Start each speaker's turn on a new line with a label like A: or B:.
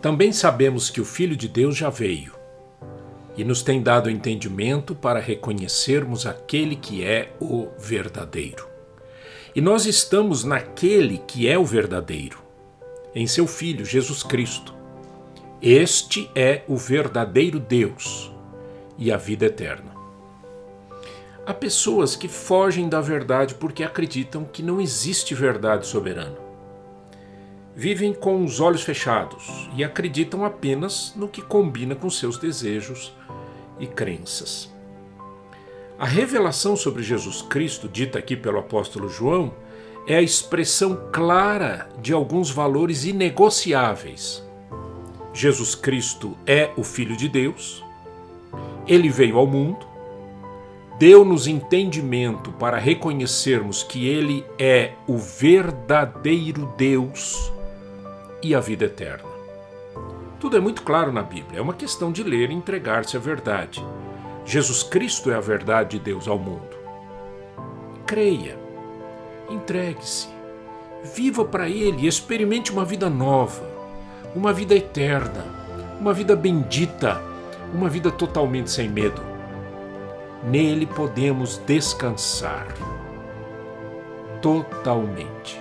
A: Também sabemos que o Filho de Deus já veio e nos tem dado entendimento para reconhecermos aquele que é o verdadeiro. E nós estamos naquele que é o verdadeiro, em seu Filho Jesus Cristo. Este é o verdadeiro Deus e a vida eterna. Há pessoas que fogem da verdade porque acreditam que não existe verdade soberana. Vivem com os olhos fechados e acreditam apenas no que combina com seus desejos e crenças. A revelação sobre Jesus Cristo, dita aqui pelo apóstolo João, é a expressão clara de alguns valores inegociáveis. Jesus Cristo é o Filho de Deus, ele veio ao mundo, deu-nos entendimento para reconhecermos que ele é o verdadeiro Deus e a vida eterna. Tudo é muito claro na Bíblia, é uma questão de ler e entregar-se à verdade. Jesus Cristo é a verdade de Deus ao mundo. Creia, entregue-se, viva para Ele e experimente uma vida nova, uma vida eterna, uma vida bendita, uma vida totalmente sem medo. Nele podemos descansar totalmente.